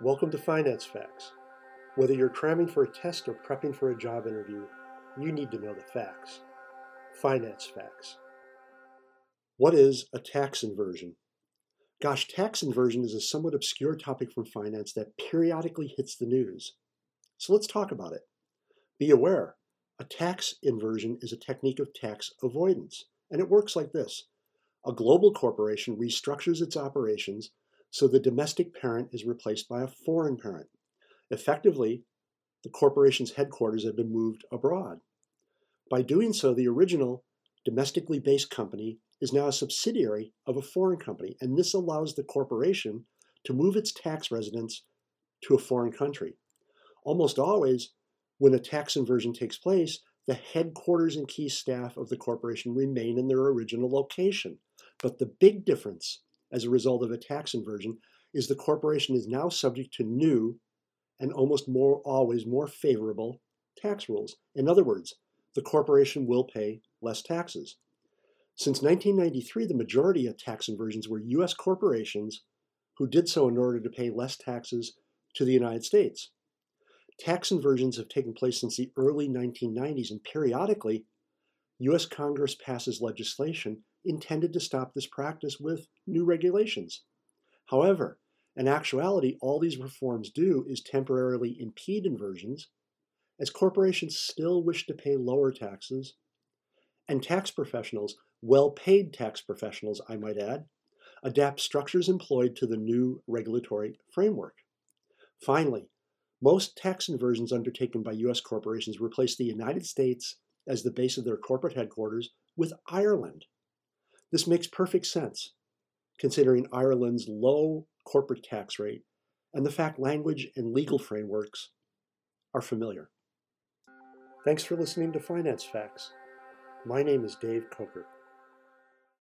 Welcome to Finance Facts. Whether you're cramming for a test or prepping for a job interview, you need to know the facts. Finance Facts. What is a tax inversion? Gosh, tax inversion is a somewhat obscure topic from finance that periodically hits the news. So let's talk about it. Be aware, a tax inversion is a technique of tax avoidance, and it works like this. A global corporation restructures its operations so the domestic parent is replaced by a foreign parent. Effectively, the corporation's headquarters have been moved abroad. By doing so, the original domestically based company is now a subsidiary of a foreign company, and this allows the corporation to move its tax residence to a foreign country. Almost always, when a tax inversion takes place, the headquarters and key staff of the corporation remain in their original location. But the big difference as a result of a tax inversion is the corporation is now subject to new and almost more always more favorable tax rules. In other words, the corporation will pay less taxes. Since 1993, the majority of tax inversions were U.S. corporations who did so in order to pay less taxes to the United States. Tax inversions have taken place since the early 1990s, and periodically, U.S. Congress passes legislation intended to stop this practice with new regulations. However, in actuality, all these reforms do is temporarily impede inversions, as corporations still wish to pay lower taxes, and tax professionals, well paid tax professionals, I might add, adapt structures employed to the new regulatory framework. Finally, most tax inversions undertaken by U.S. corporations replace the United States as the base of their corporate headquarters with Ireland this makes perfect sense, considering Ireland's low corporate tax rate and the fact language and legal frameworks are familiar. Thanks for listening to Finance Facts. My name is Dave Coker.